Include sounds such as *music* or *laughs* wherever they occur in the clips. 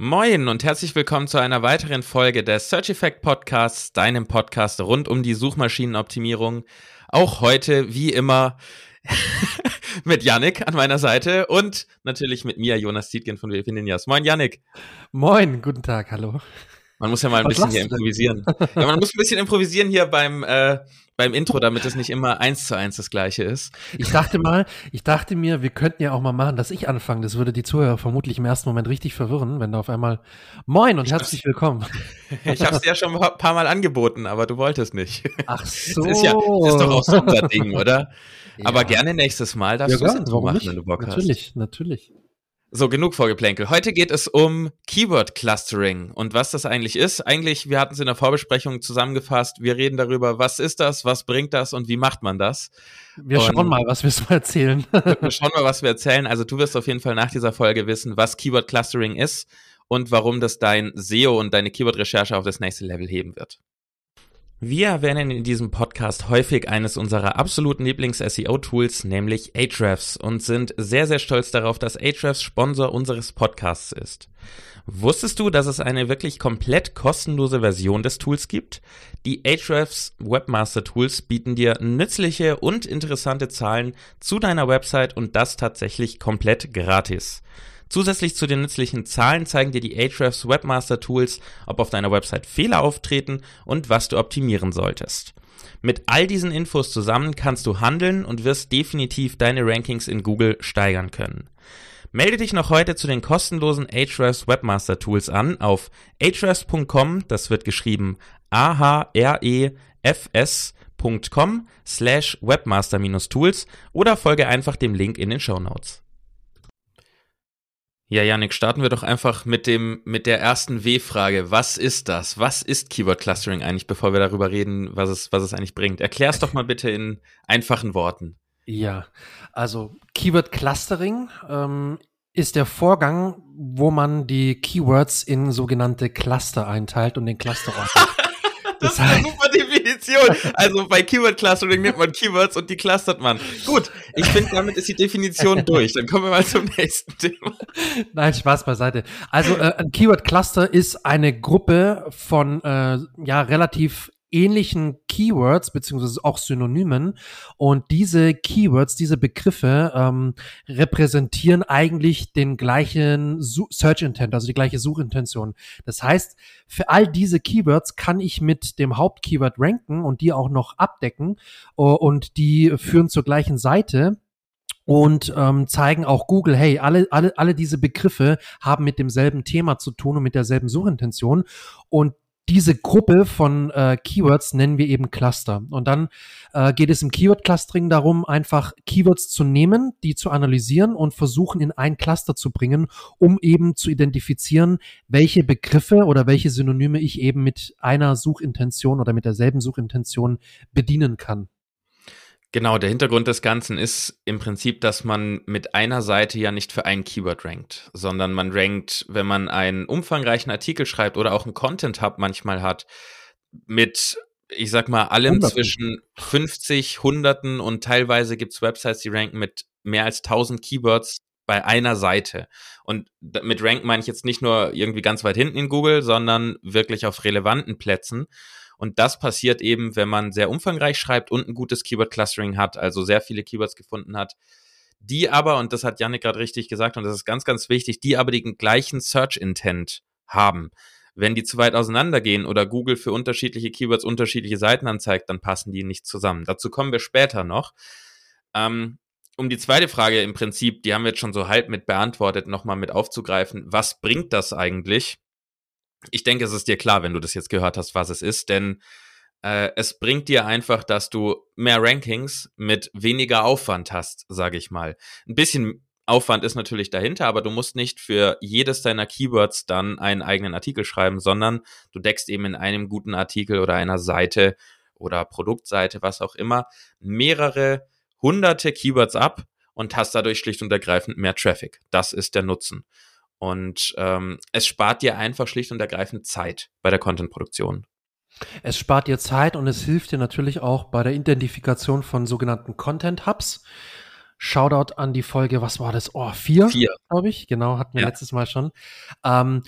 Moin und herzlich willkommen zu einer weiteren Folge des Search Effect Podcasts, deinem Podcast rund um die Suchmaschinenoptimierung. Auch heute, wie immer, *laughs* mit Yannick an meiner Seite und natürlich mit mir, Jonas Tietgen von WP Ninjas. Moin, Yannick. Moin, guten Tag, hallo. Man muss ja mal ein Was bisschen hier improvisieren. ja, man muss ein bisschen improvisieren hier beim, äh, beim Intro, damit es nicht immer eins zu eins das gleiche ist. Ich dachte mal, ich dachte mir, wir könnten ja auch mal machen, dass ich anfange. Das würde die Zuhörer vermutlich im ersten Moment richtig verwirren, wenn da auf einmal Moin und ich herzlich willkommen. *laughs* ich habe es dir schon ein paar Mal angeboten, aber du wolltest nicht. Ach so. Das ist, ja, das ist doch auch so unser Ding, oder? *laughs* Ja. Aber gerne nächstes Mal darfst ja, du es Intro machen, wenn du Bock natürlich, hast. Natürlich, natürlich. So, genug Vorgeplänkel. Heute geht es um Keyword Clustering und was das eigentlich ist. Eigentlich, wir hatten es in der Vorbesprechung zusammengefasst. Wir reden darüber, was ist das, was bringt das und wie macht man das. Wir und schauen mal, was wir so erzählen. *laughs* wir schauen mal, was wir erzählen. Also du wirst auf jeden Fall nach dieser Folge wissen, was Keyword Clustering ist und warum das dein SEO und deine Keyword-Recherche auf das nächste Level heben wird. Wir erwähnen in diesem Podcast häufig eines unserer absoluten Lieblings-SEO-Tools, nämlich Ahrefs, und sind sehr, sehr stolz darauf, dass Ahrefs Sponsor unseres Podcasts ist. Wusstest du, dass es eine wirklich komplett kostenlose Version des Tools gibt? Die Ahrefs Webmaster Tools bieten dir nützliche und interessante Zahlen zu deiner Website und das tatsächlich komplett gratis. Zusätzlich zu den nützlichen Zahlen zeigen dir die Ahrefs Webmaster Tools, ob auf deiner Website Fehler auftreten und was du optimieren solltest. Mit all diesen Infos zusammen kannst du handeln und wirst definitiv deine Rankings in Google steigern können. Melde dich noch heute zu den kostenlosen Ahrefs Webmaster Tools an auf ahrefs.com, das wird geschrieben a h r e f s.com slash webmaster-tools oder folge einfach dem Link in den Show Notes. Ja, Janik, starten wir doch einfach mit dem, mit der ersten W-Frage. Was ist das? Was ist Keyword Clustering eigentlich, bevor wir darüber reden, was es, was es eigentlich bringt? Erklär es doch mal bitte in einfachen Worten. Ja, also Keyword Clustering ähm, ist der Vorgang, wo man die Keywords in sogenannte Cluster einteilt und den Cluster ordnet. *laughs* Das, das ist eine super Definition. Also bei Keyword Clustering nimmt man Keywords und die clustert man. Gut, ich finde, damit ist die Definition durch. Dann kommen wir mal zum nächsten Thema. Nein, Spaß beiseite. Also äh, ein Keyword Cluster ist eine Gruppe von äh, ja relativ ähnlichen Keywords beziehungsweise auch Synonymen und diese Keywords, diese Begriffe ähm, repräsentieren eigentlich den gleichen Search Intent, also die gleiche Suchintention. Das heißt, für all diese Keywords kann ich mit dem Hauptkeyword ranken und die auch noch abdecken uh, und die führen zur gleichen Seite und ähm, zeigen auch Google, hey, alle, alle, alle diese Begriffe haben mit demselben Thema zu tun und mit derselben Suchintention. Und diese Gruppe von äh, Keywords nennen wir eben Cluster. Und dann äh, geht es im Keyword-Clustering darum, einfach Keywords zu nehmen, die zu analysieren und versuchen in ein Cluster zu bringen, um eben zu identifizieren, welche Begriffe oder welche Synonyme ich eben mit einer Suchintention oder mit derselben Suchintention bedienen kann. Genau, der Hintergrund des Ganzen ist im Prinzip, dass man mit einer Seite ja nicht für ein Keyword rankt, sondern man rankt, wenn man einen umfangreichen Artikel schreibt oder auch einen Content Hub manchmal hat, mit, ich sag mal, allem Hunderten. zwischen 50, Hunderten und teilweise gibt's Websites, die ranken mit mehr als 1000 Keywords bei einer Seite. Und mit Rank meine ich jetzt nicht nur irgendwie ganz weit hinten in Google, sondern wirklich auf relevanten Plätzen. Und das passiert eben, wenn man sehr umfangreich schreibt und ein gutes Keyword-Clustering hat, also sehr viele Keywords gefunden hat. Die aber, und das hat Janik gerade richtig gesagt, und das ist ganz, ganz wichtig, die aber den gleichen Search-Intent haben. Wenn die zu weit auseinandergehen oder Google für unterschiedliche Keywords unterschiedliche Seiten anzeigt, dann passen die nicht zusammen. Dazu kommen wir später noch. Ähm, um die zweite Frage im Prinzip, die haben wir jetzt schon so halb mit beantwortet, nochmal mit aufzugreifen. Was bringt das eigentlich? Ich denke, es ist dir klar, wenn du das jetzt gehört hast, was es ist, denn äh, es bringt dir einfach, dass du mehr Rankings mit weniger Aufwand hast, sage ich mal. Ein bisschen Aufwand ist natürlich dahinter, aber du musst nicht für jedes deiner Keywords dann einen eigenen Artikel schreiben, sondern du deckst eben in einem guten Artikel oder einer Seite oder Produktseite, was auch immer, mehrere hunderte Keywords ab und hast dadurch schlicht und ergreifend mehr Traffic. Das ist der Nutzen. Und ähm, es spart dir einfach schlicht und ergreifend Zeit bei der Content-Produktion. Es spart dir Zeit und es hilft dir natürlich auch bei der Identifikation von sogenannten Content Hubs. Shoutout an die Folge, was war das? Oh, vier, vier. glaube ich. Genau, hatten wir ja. letztes Mal schon. Ähm,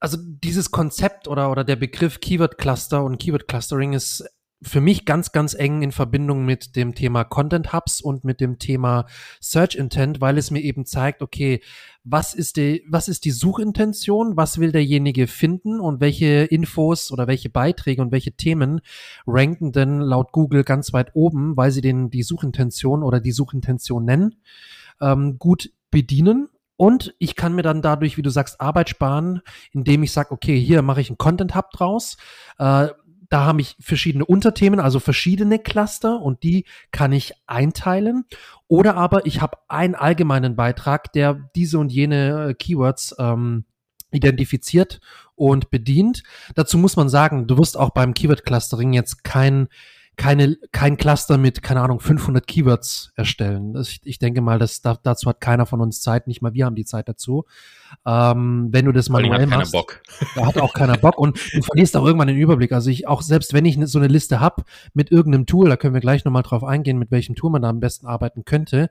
also dieses Konzept oder, oder der Begriff Keyword Cluster und Keyword Clustering ist für mich ganz, ganz eng in Verbindung mit dem Thema Content Hubs und mit dem Thema Search Intent, weil es mir eben zeigt, okay, was ist die, was ist die Suchintention? Was will derjenige finden? Und welche Infos oder welche Beiträge und welche Themen ranken denn laut Google ganz weit oben, weil sie den, die Suchintention oder die Suchintention nennen, ähm, gut bedienen? Und ich kann mir dann dadurch, wie du sagst, Arbeit sparen, indem ich sage, okay, hier mache ich einen Content Hub draus. Äh, da habe ich verschiedene Unterthemen, also verschiedene Cluster und die kann ich einteilen. Oder aber ich habe einen allgemeinen Beitrag, der diese und jene äh, Keywords ähm, identifiziert und bedient. Dazu muss man sagen, du wirst auch beim Keyword Clustering jetzt kein keine, kein Cluster mit, keine Ahnung, 500 Keywords erstellen. Das, ich, ich denke mal, das, da, dazu hat keiner von uns Zeit, nicht mal wir haben die Zeit dazu. Ähm, wenn du das manuell hat machst, Bock. da hat auch keiner Bock und du verlierst auch irgendwann den Überblick. Also ich auch selbst wenn ich so eine Liste hab mit irgendeinem Tool, da können wir gleich nochmal drauf eingehen, mit welchem Tool man da am besten arbeiten könnte.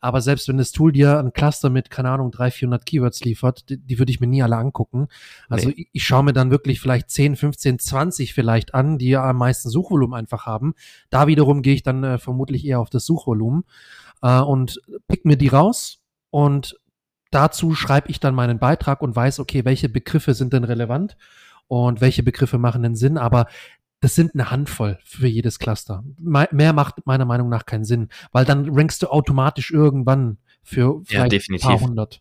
Aber selbst wenn das Tool dir ein Cluster mit, keine Ahnung, 300, 400 Keywords liefert, die, die würde ich mir nie alle angucken. Also nee. ich, ich schaue mir dann wirklich vielleicht 10, 15, 20 vielleicht an, die ja am meisten Suchvolumen einfach haben. Da wiederum gehe ich dann äh, vermutlich eher auf das Suchvolumen äh, und pick mir die raus und dazu schreibe ich dann meinen Beitrag und weiß, okay, welche Begriffe sind denn relevant und welche Begriffe machen denn Sinn, aber das sind eine Handvoll für jedes Cluster. Mehr macht meiner Meinung nach keinen Sinn, weil dann rankst du automatisch irgendwann für vielleicht ja, ein paar hundert.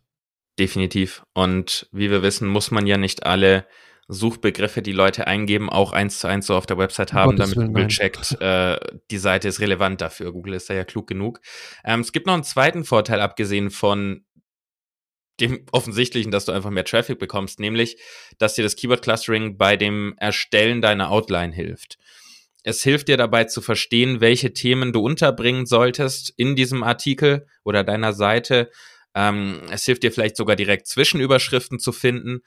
Definitiv. Und wie wir wissen, muss man ja nicht alle Suchbegriffe, die Leute eingeben, auch eins zu eins so auf der Website haben, damit Willen, Google nein. checkt, äh, die Seite ist relevant dafür. Google ist da ja klug genug. Ähm, es gibt noch einen zweiten Vorteil, abgesehen von dem *laughs* offensichtlichen, dass du einfach mehr Traffic bekommst, nämlich, dass dir das Keyword Clustering bei dem Erstellen deiner Outline hilft. Es hilft dir dabei zu verstehen, welche Themen du unterbringen solltest in diesem Artikel oder deiner Seite. Ähm, es hilft dir vielleicht sogar direkt Zwischenüberschriften zu finden.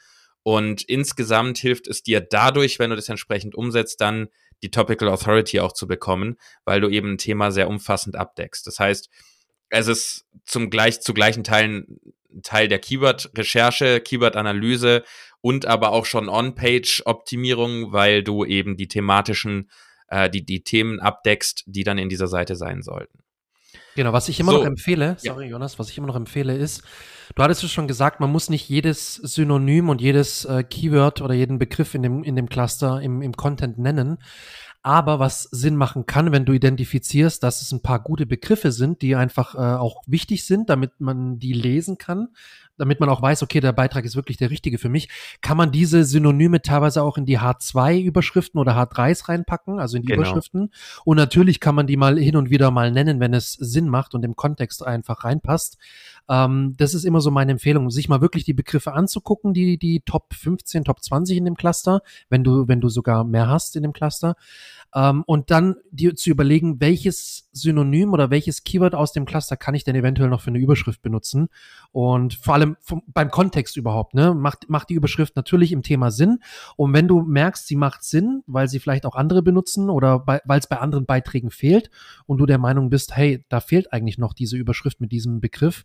Und insgesamt hilft es dir dadurch, wenn du das entsprechend umsetzt, dann die Topical Authority auch zu bekommen, weil du eben ein Thema sehr umfassend abdeckst. Das heißt, es ist zum gleich, zu gleichen Teilen Teil der Keyword-Recherche, Keyword-Analyse und aber auch schon On-Page-Optimierung, weil du eben die thematischen, äh, die, die Themen abdeckst, die dann in dieser Seite sein sollten. Genau, was ich immer so, noch empfehle, sorry ja. Jonas, was ich immer noch empfehle ist, du hattest es schon gesagt, man muss nicht jedes Synonym und jedes äh, Keyword oder jeden Begriff in dem, in dem Cluster im, im Content nennen. Aber was Sinn machen kann, wenn du identifizierst, dass es ein paar gute Begriffe sind, die einfach äh, auch wichtig sind, damit man die lesen kann, damit man auch weiß, okay, der Beitrag ist wirklich der richtige für mich, kann man diese Synonyme teilweise auch in die H2-Überschriften oder H3s reinpacken, also in die genau. Überschriften. Und natürlich kann man die mal hin und wieder mal nennen, wenn es Sinn macht und im Kontext einfach reinpasst. Ähm, das ist immer so meine Empfehlung, sich mal wirklich die Begriffe anzugucken, die, die Top 15, Top 20 in dem Cluster, wenn du, wenn du sogar mehr hast in dem Cluster. Ähm, und dann dir zu überlegen, welches Synonym oder welches Keyword aus dem Cluster kann ich denn eventuell noch für eine Überschrift benutzen. Und vor allem vom, beim Kontext überhaupt, ne, macht, macht die Überschrift natürlich im Thema Sinn. Und wenn du merkst, sie macht Sinn, weil sie vielleicht auch andere benutzen oder weil es bei anderen Beiträgen fehlt und du der Meinung bist, hey, da fehlt eigentlich noch diese Überschrift mit diesem Begriff,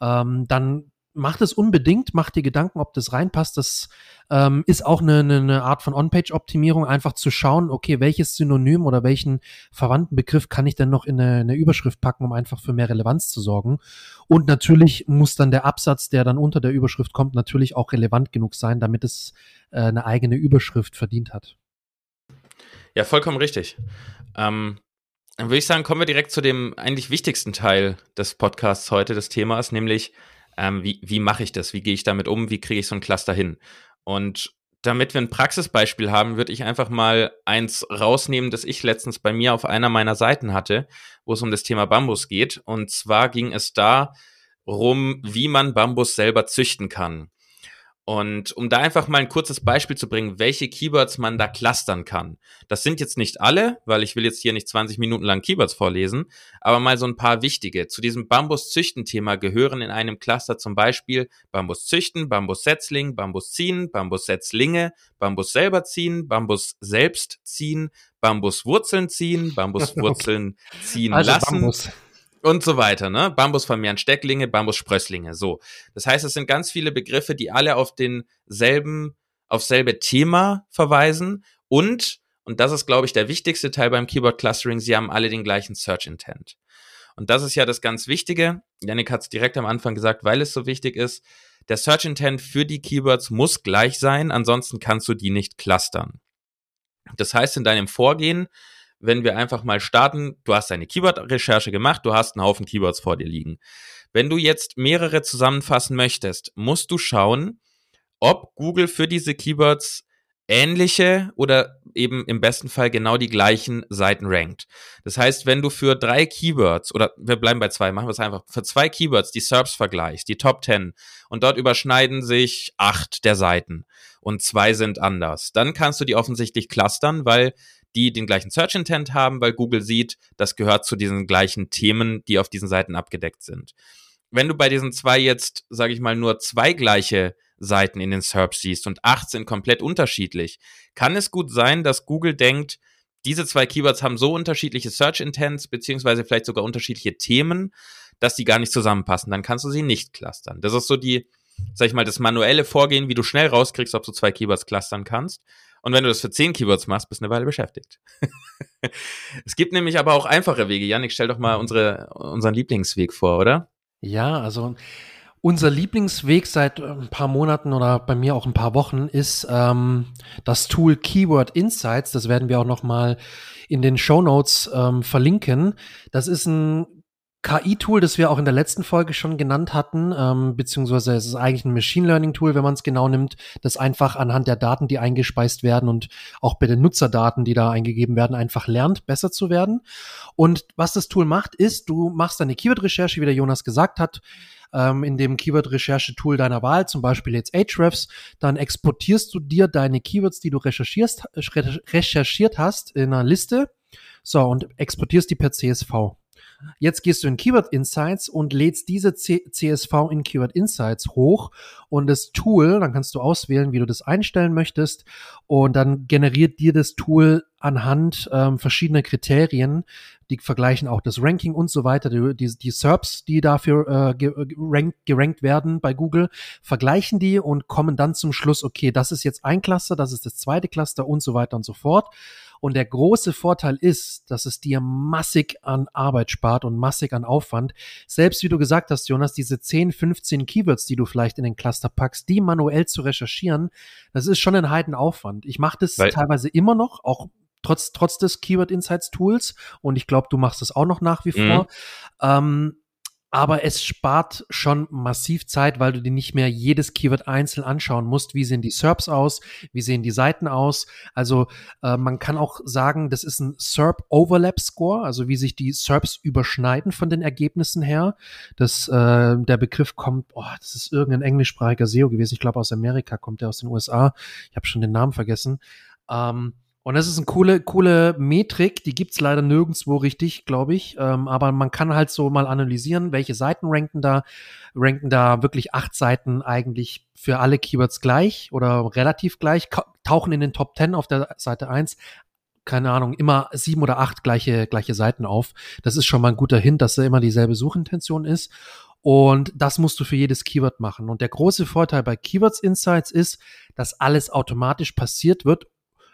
ähm, dann mach das unbedingt, mach dir Gedanken, ob das reinpasst. Das ähm, ist auch eine, eine Art von On-Page-Optimierung, einfach zu schauen, okay, welches Synonym oder welchen verwandten Begriff kann ich denn noch in eine, eine, Überschrift packen, um einfach für mehr Relevanz zu sorgen. Und natürlich muss dann der Absatz, der dann unter der Überschrift kommt, natürlich auch relevant genug sein, damit es äh, eine eigene Überschrift verdient hat. Ja, vollkommen richtig. Ähm, dann würde ich sagen, kommen wir direkt zu dem eigentlich wichtigsten Teil des Podcasts heute, des Themas, nämlich ähm, wie, wie mache ich das? Wie gehe ich damit um? Wie kriege ich so ein Cluster hin? Und damit wir ein Praxisbeispiel haben, würde ich einfach mal eins rausnehmen, das ich letztens bei mir auf einer meiner Seiten hatte, wo es um das Thema Bambus geht. Und zwar ging es da rum, wie man Bambus selber züchten kann. Und um da einfach mal ein kurzes Beispiel zu bringen, welche Keywords man da clustern kann. Das sind jetzt nicht alle, weil ich will jetzt hier nicht 20 Minuten lang Keywords vorlesen, aber mal so ein paar wichtige. Zu diesem Bambus-Züchten-Thema gehören in einem Cluster zum Beispiel Bambus züchten, Bambus Setzling, Bambus ziehen, Bambus Setzlinge, Bambus selber ziehen, Bambus selbst ziehen, Bambus Wurzeln ziehen, Bambus *laughs* Wurzeln ziehen also lassen. Bambus und so weiter, ne? Bambus vermehren Stecklinge, Bambus Sprösslinge, so. Das heißt, es sind ganz viele Begriffe, die alle auf denselben auf selbe Thema verweisen und, und das ist, glaube ich, der wichtigste Teil beim Keyword Clustering, sie haben alle den gleichen Search Intent. Und das ist ja das ganz Wichtige. Yannick hat es direkt am Anfang gesagt, weil es so wichtig ist. Der Search Intent für die Keywords muss gleich sein, ansonsten kannst du die nicht clustern. Das heißt, in deinem Vorgehen, wenn wir einfach mal starten, du hast eine Keyword-Recherche gemacht, du hast einen Haufen Keywords vor dir liegen. Wenn du jetzt mehrere zusammenfassen möchtest, musst du schauen, ob Google für diese Keywords ähnliche oder eben im besten Fall genau die gleichen Seiten rankt. Das heißt, wenn du für drei Keywords oder wir bleiben bei zwei, machen wir es einfach, für zwei Keywords die SERPs vergleichst, die Top 10 und dort überschneiden sich acht der Seiten und zwei sind anders, dann kannst du die offensichtlich clustern, weil die den gleichen Search Intent haben, weil Google sieht, das gehört zu diesen gleichen Themen, die auf diesen Seiten abgedeckt sind. Wenn du bei diesen zwei jetzt, sage ich mal, nur zwei gleiche Seiten in den SERPs siehst und acht sind komplett unterschiedlich, kann es gut sein, dass Google denkt, diese zwei Keywords haben so unterschiedliche Search Intents, beziehungsweise vielleicht sogar unterschiedliche Themen, dass die gar nicht zusammenpassen. Dann kannst du sie nicht clustern. Das ist so die, sag ich mal, das manuelle Vorgehen, wie du schnell rauskriegst, ob du zwei Keywords clustern kannst. Und wenn du das für zehn Keywords machst, bist du eine Weile beschäftigt. *laughs* es gibt nämlich aber auch einfache Wege. Janik, stell doch mal unsere, unseren Lieblingsweg vor, oder? Ja, also unser Lieblingsweg seit äh, ein paar Monaten oder bei mir auch ein paar Wochen ist ähm, das Tool Keyword Insights. Das werden wir auch noch mal in den Show Notes ähm, verlinken. Das ist ein KI-Tool, das wir auch in der letzten Folge schon genannt hatten, ähm, beziehungsweise es ist eigentlich ein Machine Learning-Tool, wenn man es genau nimmt, das einfach anhand der Daten, die eingespeist werden und auch bei den Nutzerdaten, die da eingegeben werden, einfach lernt, besser zu werden. Und was das Tool macht, ist, du machst eine Keyword-Recherche, wie der Jonas gesagt hat, ähm, in dem Keyword-Recherche-Tool deiner Wahl, zum Beispiel jetzt Ahrefs, dann exportierst du dir deine Keywords, die du recherchierst, äh, recherchiert hast, in einer Liste. So, und exportierst die per CSV. Jetzt gehst du in Keyword Insights und lädst diese C CSV in Keyword Insights hoch und das Tool, dann kannst du auswählen, wie du das einstellen möchtest und dann generiert dir das Tool anhand ähm, verschiedener Kriterien, die vergleichen auch das Ranking und so weiter, die, die, die SERPs, die dafür äh, gerankt, gerankt werden bei Google, vergleichen die und kommen dann zum Schluss, okay, das ist jetzt ein Cluster, das ist das zweite Cluster und so weiter und so fort. Und der große Vorteil ist, dass es dir massig an Arbeit spart und massig an Aufwand. Selbst wie du gesagt hast, Jonas, diese 10, 15 Keywords, die du vielleicht in den Cluster packst, die manuell zu recherchieren, das ist schon ein Heidenaufwand. Ich mache das Weil teilweise immer noch, auch trotz, trotz des Keyword Insights Tools. Und ich glaube, du machst das auch noch nach wie mhm. vor. Ähm, aber es spart schon massiv Zeit, weil du dir nicht mehr jedes Keyword einzeln anschauen musst. Wie sehen die SERPs aus? Wie sehen die Seiten aus? Also äh, man kann auch sagen, das ist ein SERP Overlap Score, also wie sich die SERPs überschneiden von den Ergebnissen her. Das, äh, der Begriff kommt, oh, das ist irgendein englischsprachiger SEO gewesen. Ich glaube aus Amerika kommt der aus den USA. Ich habe schon den Namen vergessen. Ähm, und das ist eine coole, coole Metrik, die gibt's leider nirgendwo richtig, glaube ich. Ähm, aber man kann halt so mal analysieren, welche Seiten ranken da. Ranken da wirklich acht Seiten eigentlich für alle Keywords gleich oder relativ gleich, tauchen in den Top 10 auf der Seite 1 keine Ahnung, immer sieben oder acht gleiche, gleiche Seiten auf. Das ist schon mal ein guter Hint, dass da immer dieselbe Suchintention ist. Und das musst du für jedes Keyword machen. Und der große Vorteil bei Keywords Insights ist, dass alles automatisch passiert wird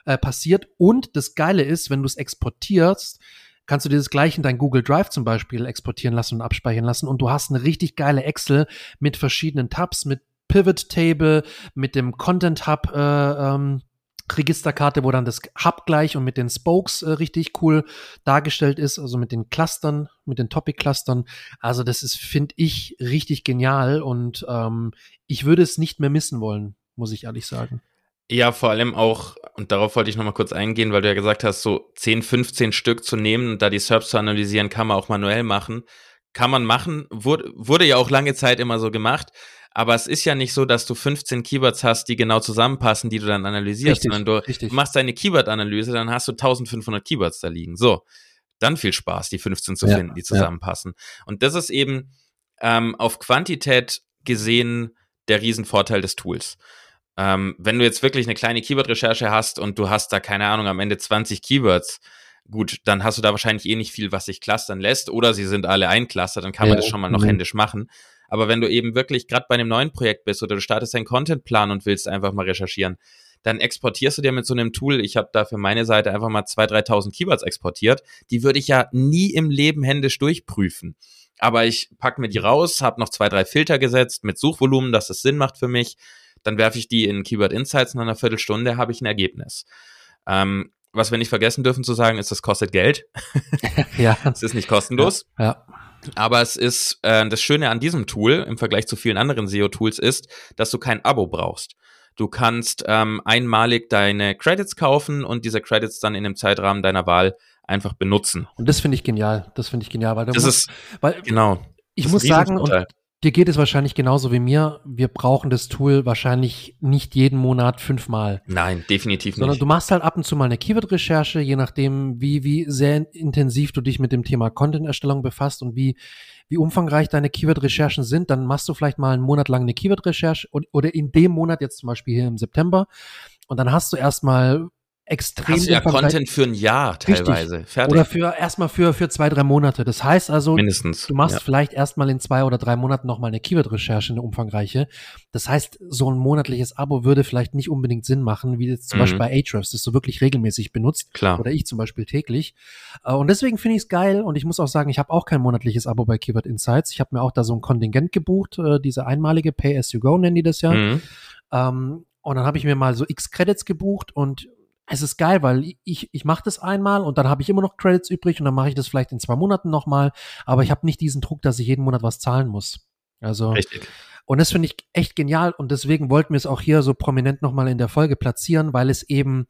äh, passiert. Und das Geile ist, wenn du es exportierst, kannst du dir das gleich in dein Google Drive zum Beispiel exportieren lassen und abspeichern lassen. Und du hast eine richtig geile Excel mit verschiedenen Tabs, mit Pivot Table, mit dem Content Hub. Äh, ähm, Registerkarte, wo dann das Hub gleich und mit den Spokes äh, richtig cool dargestellt ist, also mit den Clustern, mit den Topic-Clustern. Also das ist, finde ich, richtig genial und ähm, ich würde es nicht mehr missen wollen, muss ich ehrlich sagen. Ja, vor allem auch, und darauf wollte ich nochmal kurz eingehen, weil du ja gesagt hast, so 10, 15 Stück zu nehmen und da die SERPs zu analysieren, kann man auch manuell machen. Kann man machen, wurde, wurde ja auch lange Zeit immer so gemacht. Aber es ist ja nicht so, dass du 15 Keywords hast, die genau zusammenpassen, die du dann analysierst, richtig, sondern du richtig. machst deine Keyword-Analyse, dann hast du 1500 Keywords da liegen. So, dann viel Spaß, die 15 zu ja, finden, die zusammenpassen. Ja. Und das ist eben ähm, auf Quantität gesehen der Riesenvorteil des Tools. Ähm, wenn du jetzt wirklich eine kleine Keyword-Recherche hast und du hast da, keine Ahnung, am Ende 20 Keywords, gut, dann hast du da wahrscheinlich eh nicht viel, was sich clustern lässt, oder sie sind alle ein Cluster, dann kann man das schon mal noch mhm. händisch machen. Aber wenn du eben wirklich gerade bei einem neuen Projekt bist oder du startest einen Contentplan und willst einfach mal recherchieren, dann exportierst du dir mit so einem Tool, ich habe da für meine Seite einfach mal 2.000, 3.000 Keywords exportiert, die würde ich ja nie im Leben händisch durchprüfen. Aber ich pack mir die raus, habe noch zwei, drei Filter gesetzt mit Suchvolumen, dass es Sinn macht für mich. Dann werfe ich die in Keyword Insights in einer Viertelstunde habe ich ein Ergebnis. Ähm, was wir nicht vergessen dürfen zu sagen, ist, das kostet Geld. *laughs* ja. Es ist nicht kostenlos. Ja. ja. Aber es ist äh, das Schöne an diesem Tool im Vergleich zu vielen anderen SEO-Tools ist, dass du kein Abo brauchst. Du kannst ähm, einmalig deine Credits kaufen und diese Credits dann in dem Zeitrahmen deiner Wahl einfach benutzen. Und das finde ich genial. Das finde ich genial, weil das musst, ist weil genau. Ich muss sagen, und Dir geht es wahrscheinlich genauso wie mir. Wir brauchen das Tool wahrscheinlich nicht jeden Monat fünfmal. Nein, definitiv Sondern nicht. Sondern du machst halt ab und zu mal eine Keyword-Recherche, je nachdem, wie, wie sehr intensiv du dich mit dem Thema Content-Erstellung befasst und wie, wie umfangreich deine Keyword-Recherchen sind. Dann machst du vielleicht mal einen Monat lang eine Keyword-Recherche oder in dem Monat, jetzt zum Beispiel hier im September. Und dann hast du erstmal extrem. Hast du ja Content für ein Jahr teilweise. Richtig. Fertig. Oder für erstmal für, für zwei, drei Monate. Das heißt also, Mindestens, du machst ja. vielleicht erstmal in zwei oder drei Monaten nochmal eine Keyword-Recherche, eine umfangreiche. Das heißt, so ein monatliches Abo würde vielleicht nicht unbedingt Sinn machen, wie jetzt zum mhm. Beispiel bei Ahrefs, das du wirklich regelmäßig benutzt. Klar. Oder ich zum Beispiel täglich. Äh, und deswegen finde ich es geil und ich muss auch sagen, ich habe auch kein monatliches Abo bei Keyword Insights. Ich habe mir auch da so ein Kontingent gebucht, äh, diese einmalige Pay as you go nennen die das ja. Mhm. Ähm, und dann habe ich mir mal so X Credits gebucht und es ist geil, weil ich, ich mache das einmal und dann habe ich immer noch Credits übrig und dann mache ich das vielleicht in zwei Monaten nochmal, aber ich habe nicht diesen Druck, dass ich jeden Monat was zahlen muss. Also Richtig. Und das finde ich echt genial und deswegen wollten wir es auch hier so prominent nochmal in der Folge platzieren, weil es eben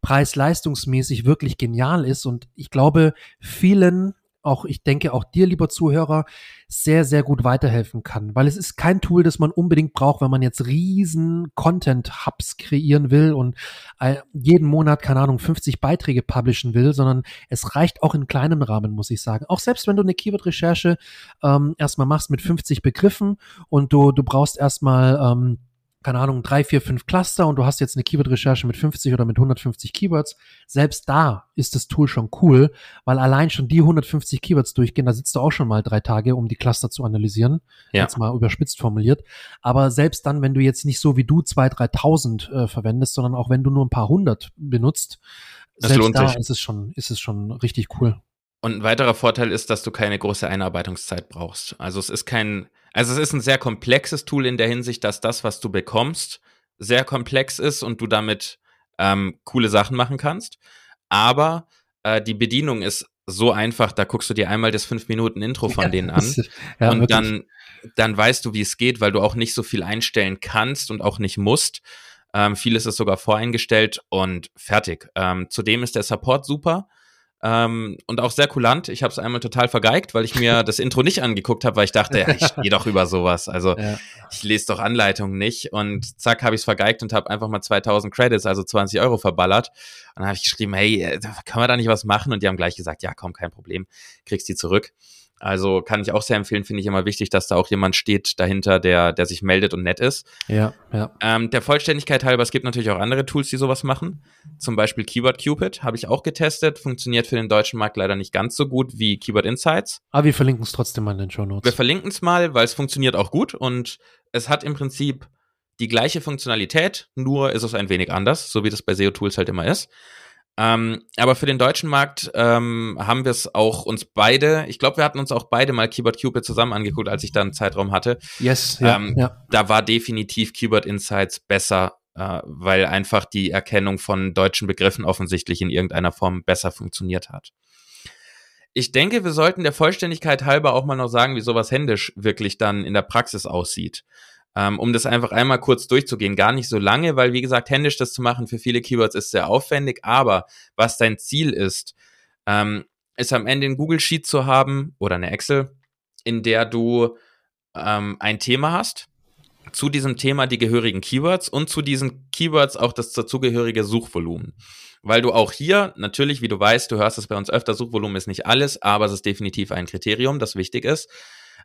preis-leistungsmäßig wirklich genial ist und ich glaube, vielen auch, ich denke, auch dir, lieber Zuhörer, sehr, sehr gut weiterhelfen kann. Weil es ist kein Tool, das man unbedingt braucht, wenn man jetzt riesen Content-Hubs kreieren will und äh, jeden Monat, keine Ahnung, 50 Beiträge publishen will, sondern es reicht auch in kleinem Rahmen, muss ich sagen. Auch selbst wenn du eine Keyword-Recherche ähm, erstmal machst mit 50 Begriffen und du, du brauchst erstmal ähm, keine Ahnung, drei, vier, fünf Cluster und du hast jetzt eine Keyword-Recherche mit 50 oder mit 150 Keywords, selbst da ist das Tool schon cool, weil allein schon die 150 Keywords durchgehen, da sitzt du auch schon mal drei Tage, um die Cluster zu analysieren. Ja. Jetzt mal überspitzt formuliert. Aber selbst dann, wenn du jetzt nicht so wie du zwei, 3.000 äh, verwendest, sondern auch wenn du nur ein paar hundert benutzt, das selbst da sich. ist es schon, ist es schon richtig cool. Und ein weiterer Vorteil ist, dass du keine große Einarbeitungszeit brauchst. Also es ist kein, also es ist ein sehr komplexes Tool in der Hinsicht, dass das, was du bekommst, sehr komplex ist und du damit ähm, coole Sachen machen kannst. Aber äh, die Bedienung ist so einfach, da guckst du dir einmal das 5-Minuten-Intro von ja, denen an ja, und dann, dann weißt du, wie es geht, weil du auch nicht so viel einstellen kannst und auch nicht musst. Ähm, vieles ist sogar voreingestellt und fertig. Ähm, zudem ist der Support super. Ähm, und auch sehr kulant. Ich habe es einmal total vergeigt, weil ich mir *laughs* das Intro nicht angeguckt habe, weil ich dachte, ja, ich *laughs* stehe doch über sowas. Also ja. ich lese doch Anleitungen nicht. Und zack, habe ich es vergeigt und habe einfach mal 2000 Credits, also 20 Euro verballert. Und dann habe ich geschrieben, hey, äh, kann man da nicht was machen? Und die haben gleich gesagt, ja, komm, kein Problem, kriegst die zurück. Also kann ich auch sehr empfehlen, finde ich immer wichtig, dass da auch jemand steht dahinter, der, der sich meldet und nett ist. Ja, ja. Ähm, der Vollständigkeit halber, es gibt natürlich auch andere Tools, die sowas machen. Zum Beispiel Keyword Cupid habe ich auch getestet, funktioniert für den deutschen Markt leider nicht ganz so gut wie Keyword Insights. Aber wir verlinken es trotzdem mal in den Show Notes. Wir verlinken es mal, weil es funktioniert auch gut und es hat im Prinzip die gleiche Funktionalität, nur ist es ein wenig anders, so wie das bei SEO-Tools halt immer ist. Ähm, aber für den deutschen Markt ähm, haben wir es auch uns beide, ich glaube, wir hatten uns auch beide mal Keyword Cupid zusammen angeguckt, als ich da einen Zeitraum hatte. Yes, ja, ähm, ja. Da war definitiv Keyword Insights besser, äh, weil einfach die Erkennung von deutschen Begriffen offensichtlich in irgendeiner Form besser funktioniert hat. Ich denke, wir sollten der Vollständigkeit halber auch mal noch sagen, wie sowas händisch wirklich dann in der Praxis aussieht um das einfach einmal kurz durchzugehen. Gar nicht so lange, weil wie gesagt, händisch das zu machen für viele Keywords ist sehr aufwendig, aber was dein Ziel ist, ähm, ist am Ende ein Google Sheet zu haben oder eine Excel, in der du ähm, ein Thema hast, zu diesem Thema die gehörigen Keywords und zu diesen Keywords auch das dazugehörige Suchvolumen. Weil du auch hier, natürlich, wie du weißt, du hörst es bei uns öfter, Suchvolumen ist nicht alles, aber es ist definitiv ein Kriterium, das wichtig ist.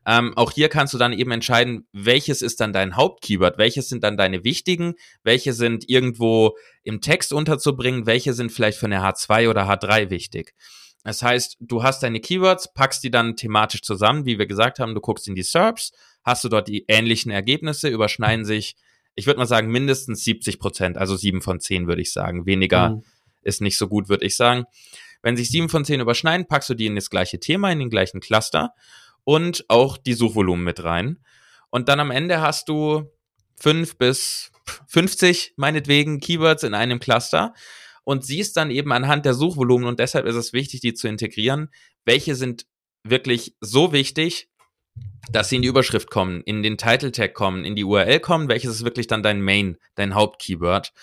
Ähm, auch hier kannst du dann eben entscheiden, welches ist dann dein Hauptkeyword, welches sind dann deine wichtigen, welche sind irgendwo im Text unterzubringen, welche sind vielleicht für eine H2 oder H3 wichtig. Das heißt, du hast deine Keywords, packst die dann thematisch zusammen, wie wir gesagt haben, du guckst in die SERPs, hast du dort die ähnlichen Ergebnisse, überschneiden sich, ich würde mal sagen, mindestens 70 Prozent, also sieben von zehn würde ich sagen. Weniger mhm. ist nicht so gut, würde ich sagen. Wenn sich sieben von zehn überschneiden, packst du die in das gleiche Thema, in den gleichen Cluster und auch die Suchvolumen mit rein. Und dann am Ende hast du fünf bis 50 meinetwegen Keywords in einem Cluster und siehst dann eben anhand der Suchvolumen und deshalb ist es wichtig, die zu integrieren, welche sind wirklich so wichtig, dass sie in die Überschrift kommen, in den Title Tag kommen, in die URL kommen, welches ist wirklich dann dein Main, dein Hauptkeyword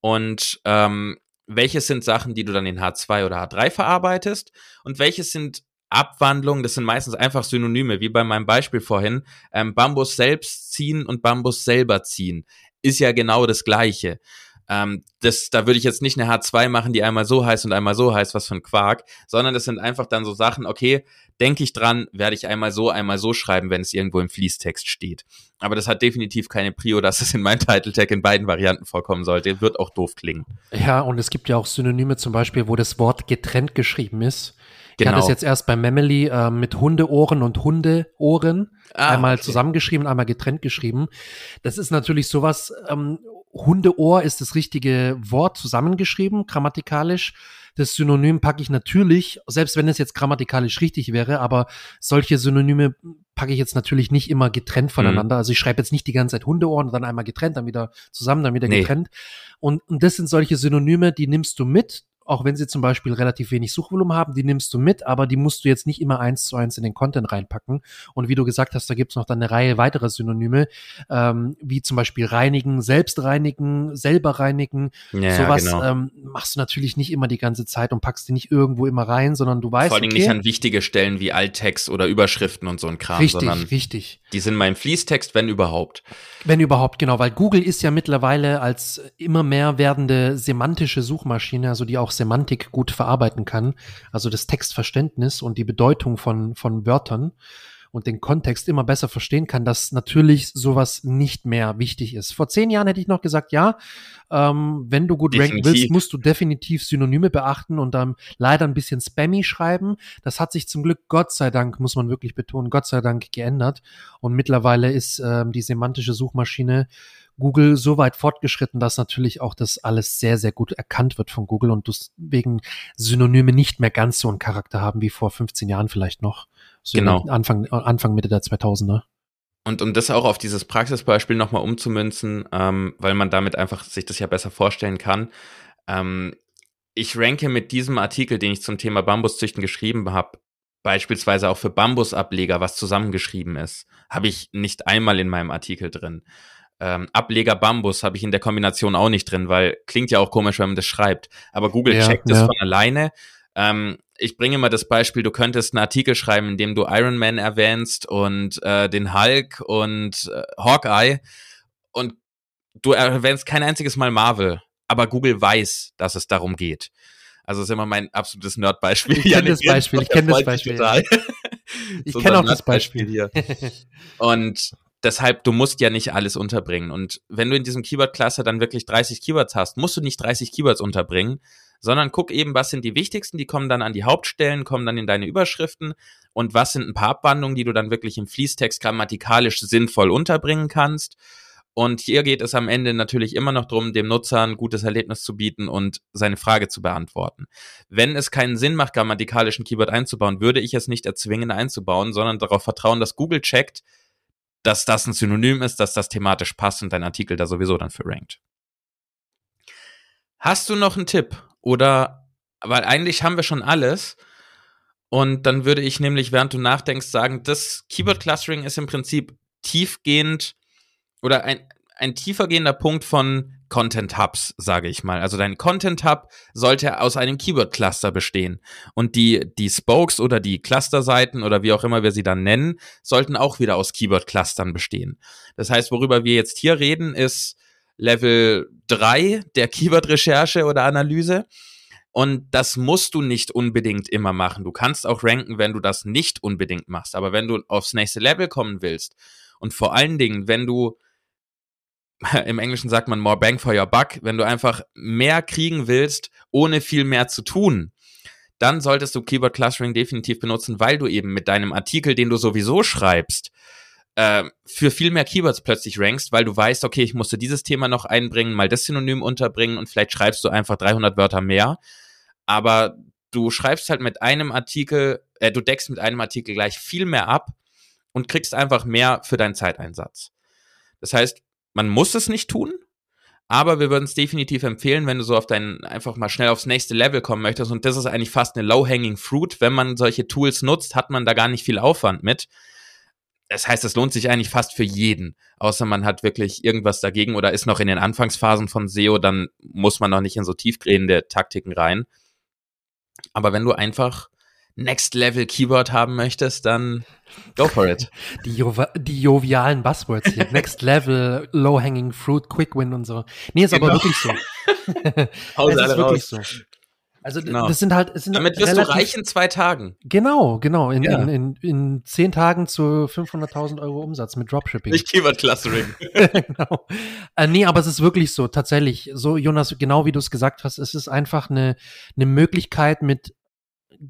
und ähm, welches sind Sachen, die du dann in H2 oder H3 verarbeitest und welches sind Abwandlungen, das sind meistens einfach Synonyme, wie bei meinem Beispiel vorhin, ähm, Bambus selbst ziehen und Bambus selber ziehen, ist ja genau das gleiche. Ähm, das, da würde ich jetzt nicht eine H2 machen, die einmal so heißt und einmal so heißt, was für ein Quark, sondern das sind einfach dann so Sachen, okay, denke ich dran, werde ich einmal so, einmal so schreiben, wenn es irgendwo im Fließtext steht. Aber das hat definitiv keine Prio, dass es in meinem Title Tag in beiden Varianten vorkommen sollte. Wird auch doof klingen. Ja, und es gibt ja auch Synonyme zum Beispiel, wo das Wort getrennt geschrieben ist. Genau. Ich hatte es jetzt erst bei Memely äh, mit Hundeohren und Hundeohren ah, einmal okay. zusammengeschrieben, einmal getrennt geschrieben. Das ist natürlich sowas, ähm, Hundeohr ist das richtige Wort zusammengeschrieben, grammatikalisch. Das Synonym packe ich natürlich, selbst wenn es jetzt grammatikalisch richtig wäre, aber solche Synonyme packe ich jetzt natürlich nicht immer getrennt voneinander. Mhm. Also ich schreibe jetzt nicht die ganze Zeit Hundeohren, dann einmal getrennt, dann wieder zusammen, dann wieder nee. getrennt. Und, und das sind solche Synonyme, die nimmst du mit, auch wenn sie zum Beispiel relativ wenig Suchvolumen haben, die nimmst du mit, aber die musst du jetzt nicht immer eins zu eins in den Content reinpacken. Und wie du gesagt hast, da gibt's noch dann eine Reihe weiterer Synonyme, ähm, wie zum Beispiel reinigen, selbst reinigen, selber reinigen. Ja, Sowas genau. ähm, machst du natürlich nicht immer die ganze Zeit und packst die nicht irgendwo immer rein, sondern du weißt. Vor allem okay, nicht an wichtige Stellen wie Alttext oder Überschriften und so ein Kram, richtig, sondern richtig. Die sind mein Fließtext, wenn überhaupt. Wenn überhaupt, genau, weil Google ist ja mittlerweile als immer mehr werdende semantische Suchmaschine, also die auch Semantik gut verarbeiten kann, also das Textverständnis und die Bedeutung von, von Wörtern und den Kontext immer besser verstehen kann, dass natürlich sowas nicht mehr wichtig ist. Vor zehn Jahren hätte ich noch gesagt, ja, ähm, wenn du gut definitiv. ranken willst, musst du definitiv Synonyme beachten und dann leider ein bisschen spammy schreiben. Das hat sich zum Glück, Gott sei Dank, muss man wirklich betonen, Gott sei Dank geändert. Und mittlerweile ist ähm, die semantische Suchmaschine Google so weit fortgeschritten, dass natürlich auch das alles sehr, sehr gut erkannt wird von Google und deswegen Synonyme nicht mehr ganz so einen Charakter haben wie vor 15 Jahren vielleicht noch. So genau. Anfang, Anfang, Mitte der 2000er. Und um das auch auf dieses Praxisbeispiel nochmal umzumünzen, ähm, weil man damit einfach sich das ja besser vorstellen kann. Ähm, ich ranke mit diesem Artikel, den ich zum Thema Bambuszüchten geschrieben habe, beispielsweise auch für Bambusableger, was zusammengeschrieben ist, habe ich nicht einmal in meinem Artikel drin ähm, Ableger Bambus habe ich in der Kombination auch nicht drin, weil klingt ja auch komisch, wenn man das schreibt. Aber Google ja, checkt das ja. von alleine. Ähm, ich bringe mal das Beispiel, du könntest einen Artikel schreiben, in dem du Iron Man erwähnst und äh, den Hulk und äh, Hawkeye und du erwähnst kein einziges Mal Marvel, aber Google weiß, dass es darum geht. Also ist immer mein absolutes Nerd-Beispiel. Ich kenne das Beispiel, ich kenne das Beispiel. Ich kenne auch das Beispiel hier. *laughs* Und deshalb, du musst ja nicht alles unterbringen. Und wenn du in diesem Keyword-Cluster dann wirklich 30 Keywords hast, musst du nicht 30 Keywords unterbringen, sondern guck eben, was sind die wichtigsten, die kommen dann an die Hauptstellen, kommen dann in deine Überschriften und was sind ein paar Abwandlungen, die du dann wirklich im Fließtext grammatikalisch sinnvoll unterbringen kannst. Und hier geht es am Ende natürlich immer noch darum, dem Nutzer ein gutes Erlebnis zu bieten und seine Frage zu beantworten. Wenn es keinen Sinn macht, grammatikalischen Keyword einzubauen, würde ich es nicht erzwingen einzubauen, sondern darauf vertrauen, dass Google checkt, dass das ein Synonym ist, dass das thematisch passt und dein Artikel da sowieso dann für rankt. Hast du noch einen Tipp? Oder, weil eigentlich haben wir schon alles. Und dann würde ich nämlich, während du nachdenkst, sagen, das Keyword Clustering ist im Prinzip tiefgehend oder ein, ein tiefergehender Punkt von Content Hubs, sage ich mal. Also dein Content Hub sollte aus einem Keyword Cluster bestehen. Und die, die Spokes oder die Cluster-Seiten oder wie auch immer wir sie dann nennen, sollten auch wieder aus Keyword Clustern bestehen. Das heißt, worüber wir jetzt hier reden, ist Level 3 der Keyword-Recherche oder Analyse. Und das musst du nicht unbedingt immer machen. Du kannst auch ranken, wenn du das nicht unbedingt machst. Aber wenn du aufs nächste Level kommen willst und vor allen Dingen, wenn du *laughs* im Englischen sagt man more bang for your buck, wenn du einfach mehr kriegen willst, ohne viel mehr zu tun, dann solltest du Keyword Clustering definitiv benutzen, weil du eben mit deinem Artikel, den du sowieso schreibst, äh, für viel mehr Keywords plötzlich rankst, weil du weißt, okay, ich musste dieses Thema noch einbringen, mal das Synonym unterbringen und vielleicht schreibst du einfach 300 Wörter mehr. Aber du schreibst halt mit einem Artikel, äh, du deckst mit einem Artikel gleich viel mehr ab und kriegst einfach mehr für deinen Zeiteinsatz. Das heißt, man muss es nicht tun, aber wir würden es definitiv empfehlen, wenn du so auf dein, einfach mal schnell aufs nächste Level kommen möchtest. Und das ist eigentlich fast eine low-hanging fruit. Wenn man solche Tools nutzt, hat man da gar nicht viel Aufwand mit. Das heißt, es lohnt sich eigentlich fast für jeden. Außer man hat wirklich irgendwas dagegen oder ist noch in den Anfangsphasen von SEO, dann muss man noch nicht in so tiefgehende Taktiken rein. Aber wenn du einfach Next Level Keyword haben möchtest, dann go for it. *laughs* Die, jo die jovialen Buzzwords hier. *laughs* Next Level, Low Hanging Fruit, Quick Win und so. Nee, ist genau. aber wirklich so. Haus *laughs* es ist wirklich raus. so. Also genau. das sind halt, es sind damit wirst du reich in zwei Tagen. Genau, genau. In, ja. in, in, in zehn Tagen zu 500.000 Euro Umsatz mit Dropshipping. Nicht Keyword Clustering. genau. Äh, nee, aber es ist wirklich so, tatsächlich. So, Jonas, genau wie du es gesagt hast, es ist einfach eine, eine Möglichkeit mit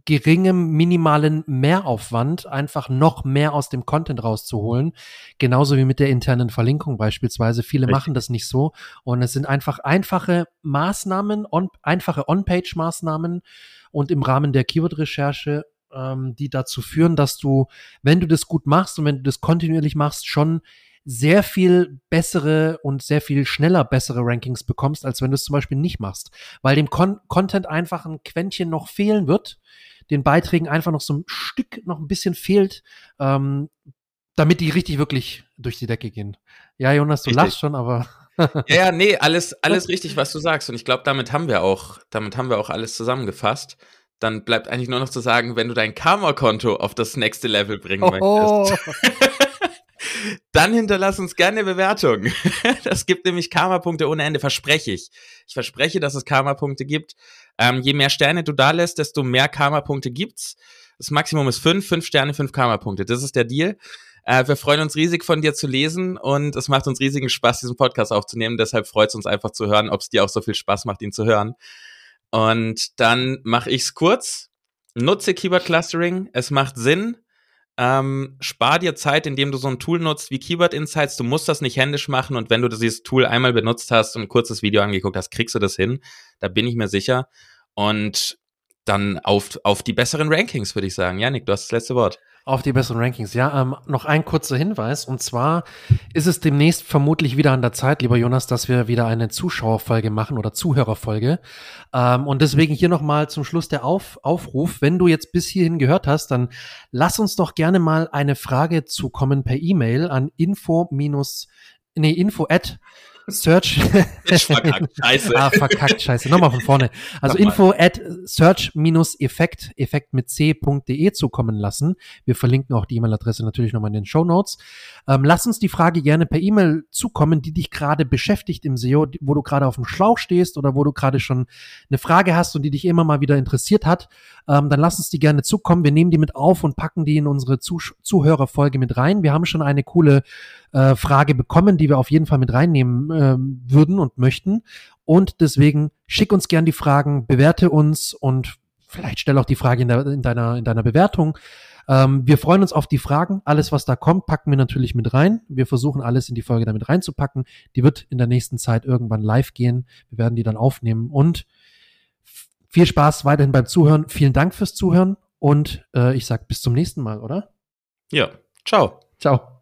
geringem minimalen Mehraufwand einfach noch mehr aus dem Content rauszuholen. Genauso wie mit der internen Verlinkung beispielsweise. Viele Richtig. machen das nicht so. Und es sind einfach einfache Maßnahmen, on, einfache On-Page-Maßnahmen und im Rahmen der Keyword-Recherche ähm, die dazu führen, dass du, wenn du das gut machst und wenn du das kontinuierlich machst, schon sehr viel bessere und sehr viel schneller bessere Rankings bekommst, als wenn du es zum Beispiel nicht machst. Weil dem Con Content einfach ein Quäntchen noch fehlen wird, den Beiträgen einfach noch so ein Stück noch ein bisschen fehlt, ähm, damit die richtig wirklich durch die Decke gehen. Ja, Jonas, du richtig. lachst schon, aber. *laughs* ja, ja, nee, alles, alles richtig, was du sagst. Und ich glaube, damit haben wir auch, damit haben wir auch alles zusammengefasst. Dann bleibt eigentlich nur noch zu sagen, wenn du dein Karma-Konto auf das nächste Level bringen oh. möchtest. *laughs* Dann hinterlass uns gerne eine Bewertung. *laughs* Das gibt nämlich Karma-Punkte ohne Ende, verspreche ich. Ich verspreche, dass es Karma-Punkte gibt. Ähm, je mehr Sterne du da lässt, desto mehr Karma-Punkte gibt's. Das Maximum ist fünf, fünf Sterne, fünf Karma-Punkte. Das ist der Deal. Äh, wir freuen uns riesig von dir zu lesen und es macht uns riesigen Spaß, diesen Podcast aufzunehmen. Deshalb freut es uns einfach zu hören, ob es dir auch so viel Spaß macht, ihn zu hören. Und dann mache ich's kurz. Nutze Keyword Clustering. Es macht Sinn. Ähm, spar dir Zeit, indem du so ein Tool nutzt wie Keyword Insights. Du musst das nicht händisch machen und wenn du dieses Tool einmal benutzt hast und ein kurzes Video angeguckt hast, kriegst du das hin. Da bin ich mir sicher. Und dann auf, auf die besseren Rankings, würde ich sagen. Janik, du hast das letzte Wort. Auf die besseren Rankings. Ja, ähm, noch ein kurzer Hinweis. Und zwar ist es demnächst vermutlich wieder an der Zeit, lieber Jonas, dass wir wieder eine Zuschauerfolge machen oder Zuhörerfolge. Ähm, und deswegen hier nochmal zum Schluss der Auf Aufruf. Wenn du jetzt bis hierhin gehört hast, dann lass uns doch gerne mal eine Frage zukommen per E-Mail an info nee, info at Search. verkackt, scheiße. ah, verkackt, scheiße. Nochmal von vorne. Also info at search-effekt, effekt mit c.de zukommen lassen. Wir verlinken auch die E-Mail-Adresse natürlich nochmal in den Show Notes. Ähm, lass uns die Frage gerne per E-Mail zukommen, die dich gerade beschäftigt im SEO, wo du gerade auf dem Schlauch stehst oder wo du gerade schon eine Frage hast und die dich immer mal wieder interessiert hat. Ähm, dann lass uns die gerne zukommen. Wir nehmen die mit auf und packen die in unsere Zuh Zuhörerfolge mit rein. Wir haben schon eine coole äh, Frage bekommen, die wir auf jeden Fall mit reinnehmen äh, würden und möchten. Und deswegen schick uns gern die Fragen, bewerte uns und vielleicht stell auch die Frage in, der, in, deiner, in deiner Bewertung. Ähm, wir freuen uns auf die Fragen. Alles, was da kommt, packen wir natürlich mit rein. Wir versuchen alles in die Folge damit reinzupacken. Die wird in der nächsten Zeit irgendwann live gehen. Wir werden die dann aufnehmen und viel Spaß weiterhin beim Zuhören. Vielen Dank fürs Zuhören und äh, ich sag bis zum nächsten Mal, oder? Ja, ciao. Ciao.